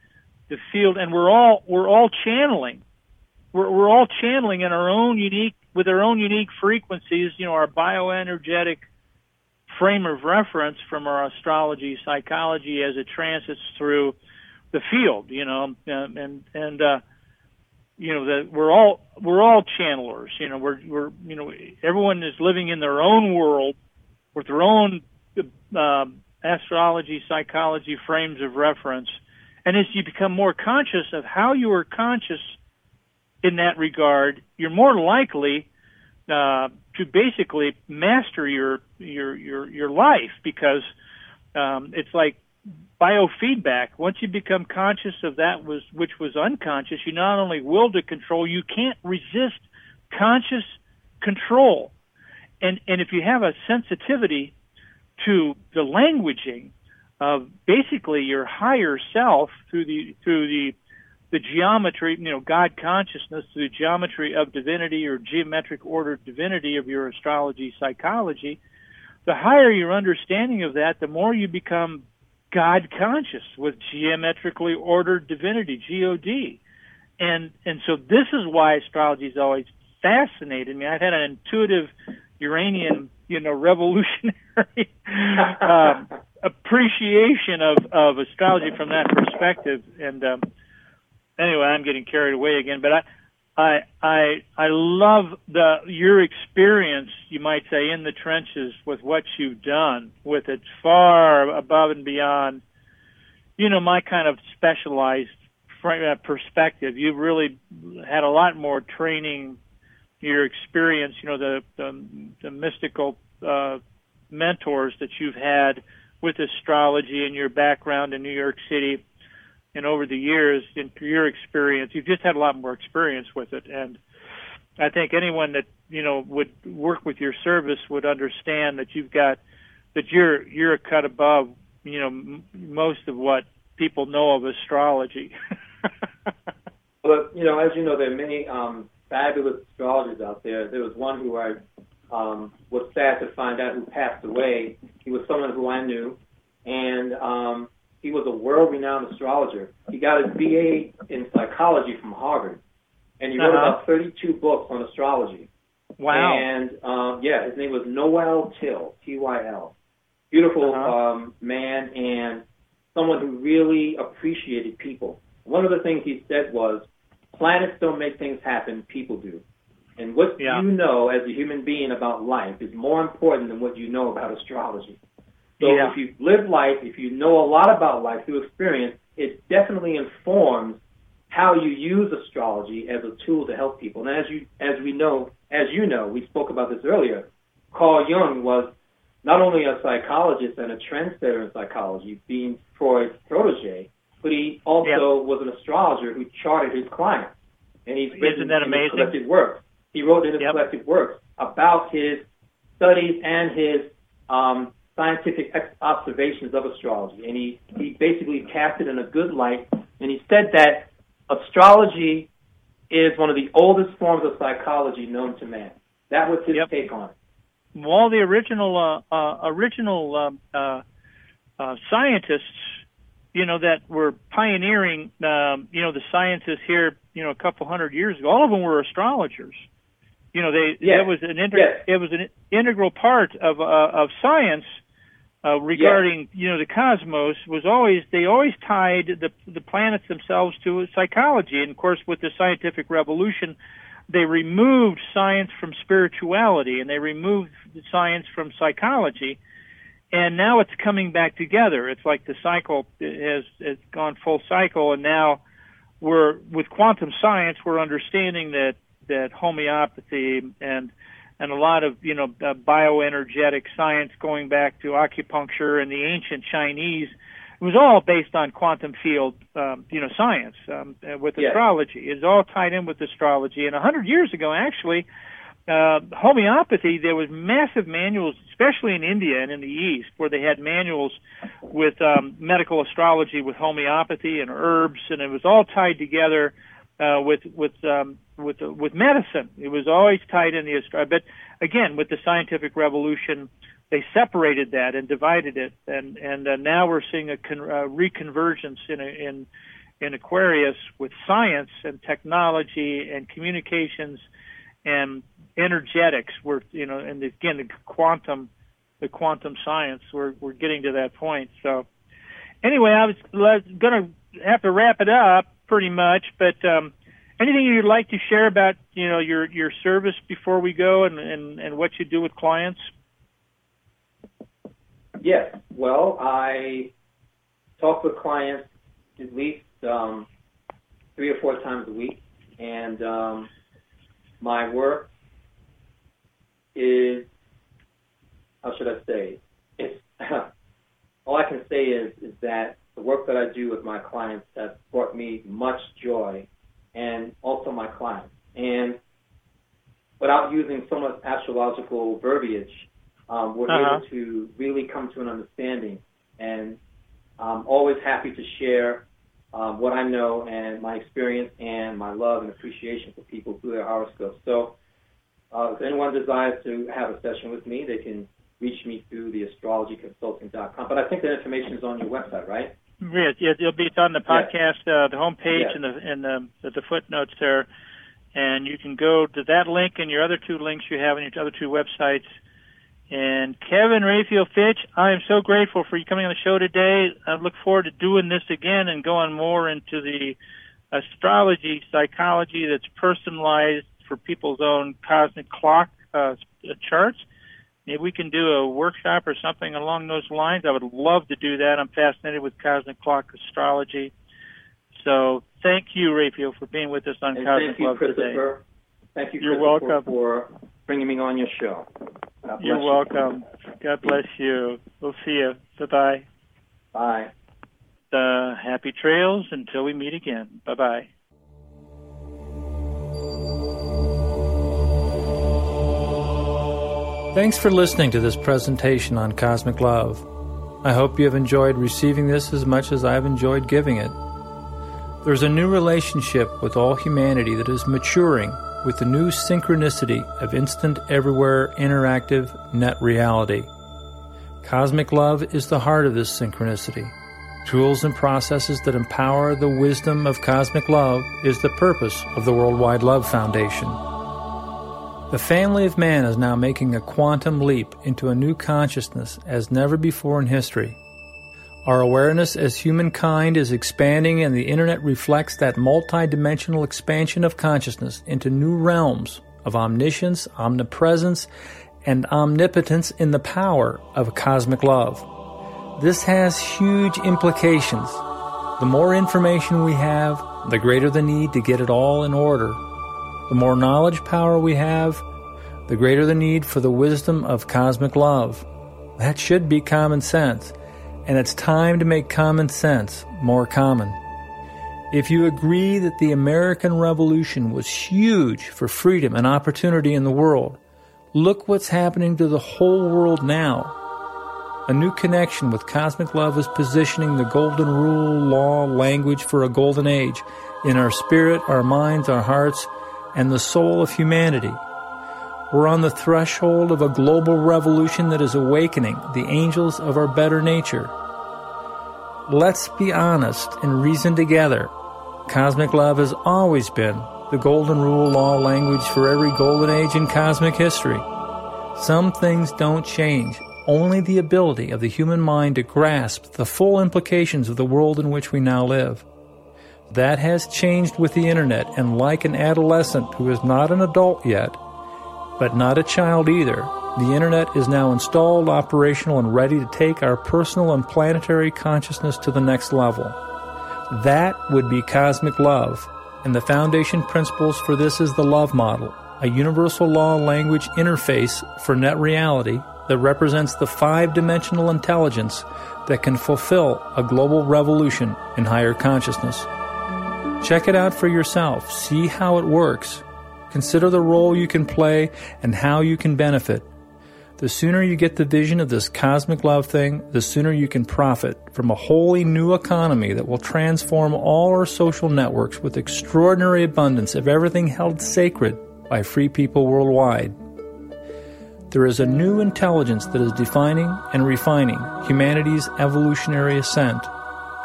the field, and we're all we're all channeling. We're we're all channeling in our own unique with our own unique frequencies. You know our bioenergetic frame of reference from our astrology psychology as it transits through the field. You know and, and uh, you know that we're all we're all channelers you know we're we're you know everyone is living in their own world with their own um, astrology psychology frames of reference. And as you become more conscious of how you are conscious in that regard you're more likely uh, to basically master your your your your life because um, it's like biofeedback. Once you become conscious of that was which was unconscious, you not only will to control, you can't resist conscious control. And and if you have a sensitivity to the languaging of basically your higher self through the through the the geometry, you know, God consciousness, through the geometry of divinity or geometric order divinity of your astrology psychology, the higher your understanding of that, the more you become God conscious with geometrically ordered divinity, God. And and so this is why astrology has always fascinated me. I've had an intuitive Uranian, you know, revolutionary um, appreciation of, of astrology from that perspective. And um, anyway, I'm getting carried away again, but I I I I love the your experience, you might say, in the trenches with what you've done with it far above and beyond, you know, my kind of specialized uh, perspective. You've really had a lot more training your experience, you know, the the, the mystical uh, mentors that you've had with astrology and your background in New York City, and over the years, in your experience, you've just had a lot more experience with it, and I think anyone that you know would work with your service would understand that you've got that you're you're a cut above you know m- most of what people know of astrology. but you know, as you know, there are many um, fabulous astrologers out there. There was one who I um, was sad to find out who passed away. He was someone who I knew, and um, he was a world-renowned astrologer. He got his BA in psychology from Harvard, and he wrote uh-huh. about 32 books on astrology. Wow. And um, yeah, his name was Noel Tyl, T-Y-L. Beautiful uh-huh. um, man and someone who really appreciated people. One of the things he said was, planets don't make things happen, people do. And what yeah. you know as a human being about life is more important than what you know about astrology. So yeah. if you live life, if you know a lot about life through experience, it definitely informs how you use astrology as a tool to help people. And as you as we know, as you know, we spoke about this earlier. Carl Jung was not only a psychologist and a trendsetter in psychology, being Freud's protege, but he also yep. was an astrologer who charted his clients. And he's written Isn't that in his collected works. He wrote in his yep. collected works about his studies and his um, scientific observations of astrology. And he, he basically cast it in a good light. And he said that astrology is one of the oldest forms of psychology known to man. That was his yep. take on it. All the original uh, uh, original um, uh, uh, scientists, you know, that were pioneering, um, you know, the sciences here, you know, a couple hundred years ago. All of them were astrologers. You know, they it was an inter- yes. it was an integral part of uh, of science uh, regarding yes. you know the cosmos was always they always tied the the planets themselves to psychology. And of course with the scientific revolution they removed science from spirituality and they removed science from psychology. And now it's coming back together. It's like the cycle has has gone full cycle. And now we're with quantum science we're understanding that that homeopathy and and a lot of you know uh, bioenergetic science going back to acupuncture and the ancient Chinese. It was all based on quantum field, um, you know, science um, uh, with yes. astrology. It's all tied in with astrology. And a hundred years ago, actually, uh, homeopathy, there was massive manuals, especially in India and in the East, where they had manuals with um, medical astrology, with homeopathy and herbs, and it was all tied together uh, with with um, with uh, with medicine. It was always tied in the astrology. But again, with the scientific revolution, they separated that and divided it, and and uh, now we're seeing a con- uh, reconvergence in a, in in Aquarius with science and technology and communications and energetics. We're you know, and again the quantum the quantum science. We're we're getting to that point. So anyway, I was going to have to wrap it up pretty much. But um, anything you'd like to share about you know your your service before we go and and, and what you do with clients? Yes. Well, I talk with clients at least um, three or four times a week, and um, my work is how should I say? It's all I can say is is that the work that I do with my clients has brought me much joy and also my clients. And without using so much astrological verbiage, um, we're uh-huh. able to really come to an understanding. And I'm always happy to share um, what I know and my experience and my love and appreciation for people through their horoscopes. So uh, if anyone desires to have a session with me, they can reach me through the astrologyconsulting.com. But I think that information is on your website, right? Yes, it'll be on the podcast, uh, the homepage, yes. and the and the, the footnotes there, and you can go to that link and your other two links you have on your other two websites. And Kevin Raphael Fitch, I am so grateful for you coming on the show today. I look forward to doing this again and going more into the astrology, psychology that's personalized for people's own cosmic clock uh, charts Maybe we can do a workshop or something along those lines. I would love to do that. I'm fascinated with cosmic clock astrology. So thank you, Raphael, for being with us on and Cosmic thank you, Love Christopher. today. Thank you. You're welcome for bringing me on your show. You're welcome. You. God bless you. We'll see you. Bye-bye. Bye. Uh, happy trails until we meet again. Bye-bye. Thanks for listening to this presentation on cosmic love. I hope you have enjoyed receiving this as much as I've enjoyed giving it. There's a new relationship with all humanity that is maturing with the new synchronicity of instant, everywhere, interactive net reality. Cosmic love is the heart of this synchronicity. Tools and processes that empower the wisdom of cosmic love is the purpose of the Worldwide Love Foundation. The family of man is now making a quantum leap into a new consciousness as never before in history. Our awareness as humankind is expanding, and the internet reflects that multidimensional expansion of consciousness into new realms of omniscience, omnipresence, and omnipotence in the power of cosmic love. This has huge implications. The more information we have, the greater the need to get it all in order the more knowledge power we have, the greater the need for the wisdom of cosmic love. That should be common sense, and it's time to make common sense more common. If you agree that the American Revolution was huge for freedom and opportunity in the world, look what's happening to the whole world now. A new connection with cosmic love is positioning the golden rule, law, language for a golden age in our spirit, our minds, our hearts, and the soul of humanity. We're on the threshold of a global revolution that is awakening the angels of our better nature. Let's be honest and reason together. Cosmic love has always been the golden rule law language for every golden age in cosmic history. Some things don't change, only the ability of the human mind to grasp the full implications of the world in which we now live. That has changed with the internet, and like an adolescent who is not an adult yet, but not a child either, the internet is now installed, operational, and ready to take our personal and planetary consciousness to the next level. That would be cosmic love, and the foundation principles for this is the love model, a universal law language interface for net reality that represents the five dimensional intelligence that can fulfill a global revolution in higher consciousness. Check it out for yourself. See how it works. Consider the role you can play and how you can benefit. The sooner you get the vision of this cosmic love thing, the sooner you can profit from a wholly new economy that will transform all our social networks with extraordinary abundance of everything held sacred by free people worldwide. There is a new intelligence that is defining and refining humanity's evolutionary ascent.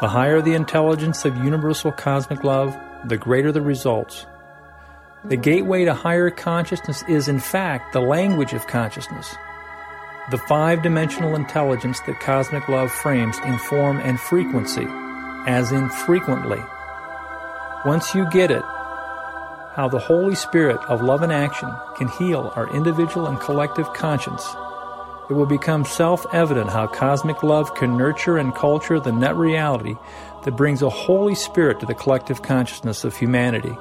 The higher the intelligence of universal cosmic love, the greater the results. The gateway to higher consciousness is, in fact, the language of consciousness. The five dimensional intelligence that cosmic love frames in form and frequency, as in frequently. Once you get it, how the Holy Spirit of love and action can heal our individual and collective conscience it will become self evident how cosmic love can nurture and culture the net reality that brings a Holy Spirit to the collective consciousness of humanity.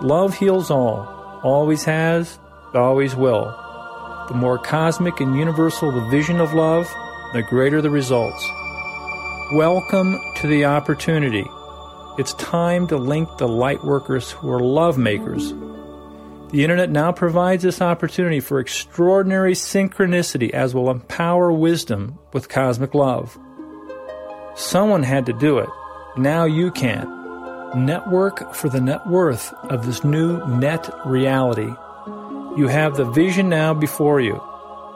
Love heals all, always has, always will. The more cosmic and universal the vision of love, the greater the results. Welcome to the opportunity. It's time to link the light workers who are love makers the internet now provides this opportunity for extraordinary synchronicity as will empower wisdom with cosmic love. Someone had to do it. Now you can. Network for the net worth of this new net reality. You have the vision now before you.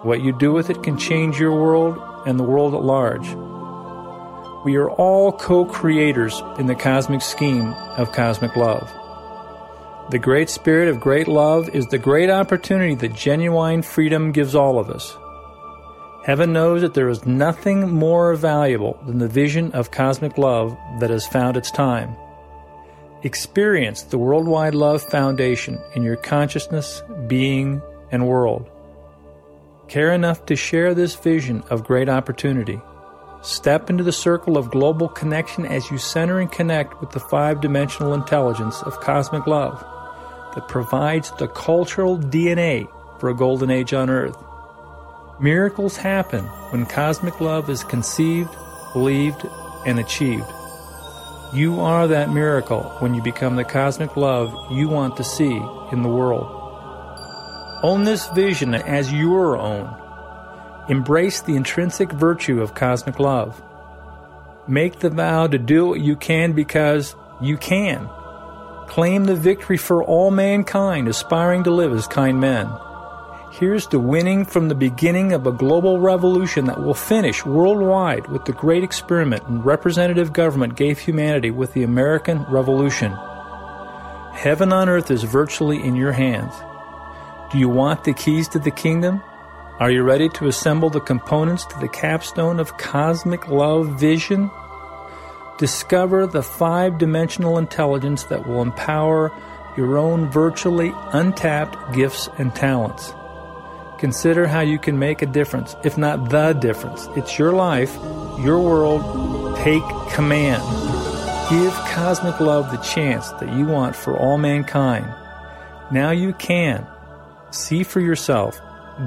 What you do with it can change your world and the world at large. We are all co creators in the cosmic scheme of cosmic love. The great spirit of great love is the great opportunity that genuine freedom gives all of us. Heaven knows that there is nothing more valuable than the vision of cosmic love that has found its time. Experience the Worldwide Love Foundation in your consciousness, being, and world. Care enough to share this vision of great opportunity. Step into the circle of global connection as you center and connect with the five dimensional intelligence of cosmic love. That provides the cultural DNA for a golden age on earth. Miracles happen when cosmic love is conceived, believed, and achieved. You are that miracle when you become the cosmic love you want to see in the world. Own this vision as your own. Embrace the intrinsic virtue of cosmic love. Make the vow to do what you can because you can. Claim the victory for all mankind aspiring to live as kind men. Here's to winning from the beginning of a global revolution that will finish worldwide with the great experiment and representative government gave humanity with the American Revolution. Heaven on earth is virtually in your hands. Do you want the keys to the kingdom? Are you ready to assemble the components to the capstone of cosmic love vision? Discover the five dimensional intelligence that will empower your own virtually untapped gifts and talents. Consider how you can make a difference, if not the difference. It's your life, your world. Take command. Give cosmic love the chance that you want for all mankind. Now you can. See for yourself.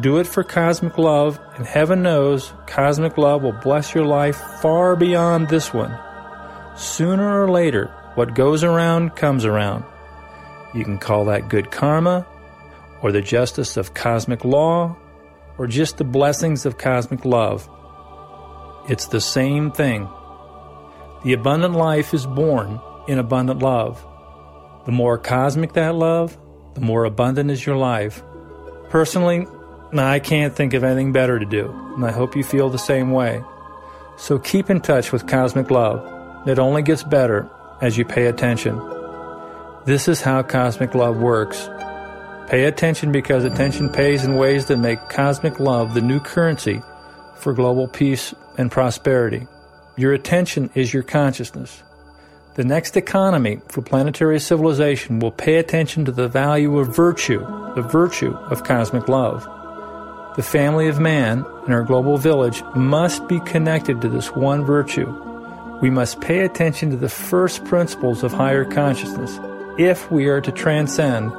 Do it for cosmic love, and heaven knows cosmic love will bless your life far beyond this one. Sooner or later, what goes around comes around. You can call that good karma, or the justice of cosmic law, or just the blessings of cosmic love. It's the same thing. The abundant life is born in abundant love. The more cosmic that love, the more abundant is your life. Personally, I can't think of anything better to do, and I hope you feel the same way. So keep in touch with cosmic love. It only gets better as you pay attention. This is how cosmic love works. Pay attention because attention pays in ways that make cosmic love the new currency for global peace and prosperity. Your attention is your consciousness. The next economy for planetary civilization will pay attention to the value of virtue, the virtue of cosmic love. The family of man and our global village must be connected to this one virtue. We must pay attention to the first principles of higher consciousness if we are to transcend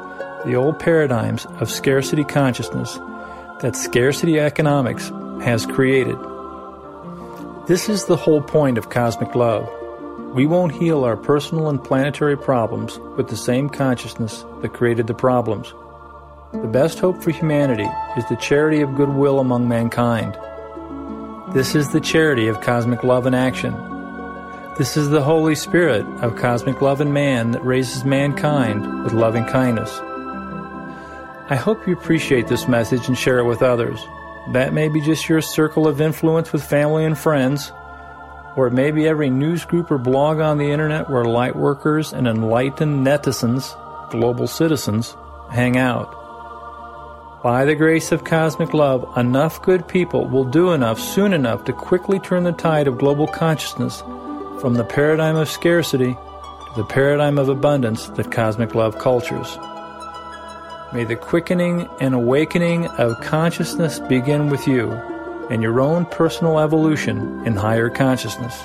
the old paradigms of scarcity consciousness that scarcity economics has created. This is the whole point of cosmic love. We won't heal our personal and planetary problems with the same consciousness that created the problems. The best hope for humanity is the charity of goodwill among mankind. This is the charity of cosmic love in action. This is the Holy Spirit of cosmic love in man that raises mankind with loving kindness. I hope you appreciate this message and share it with others. That may be just your circle of influence with family and friends, or it may be every news group or blog on the internet where light workers and enlightened netizens, global citizens, hang out. By the grace of cosmic love, enough good people will do enough soon enough to quickly turn the tide of global consciousness from the paradigm of scarcity to the paradigm of abundance that cosmic love cultures. May the quickening and awakening of consciousness begin with you and your own personal evolution in higher consciousness.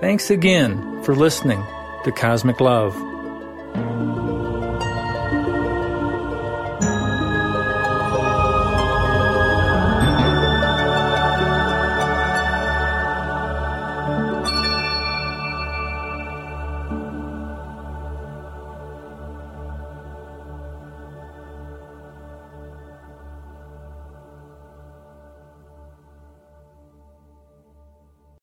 Thanks again for listening to Cosmic Love.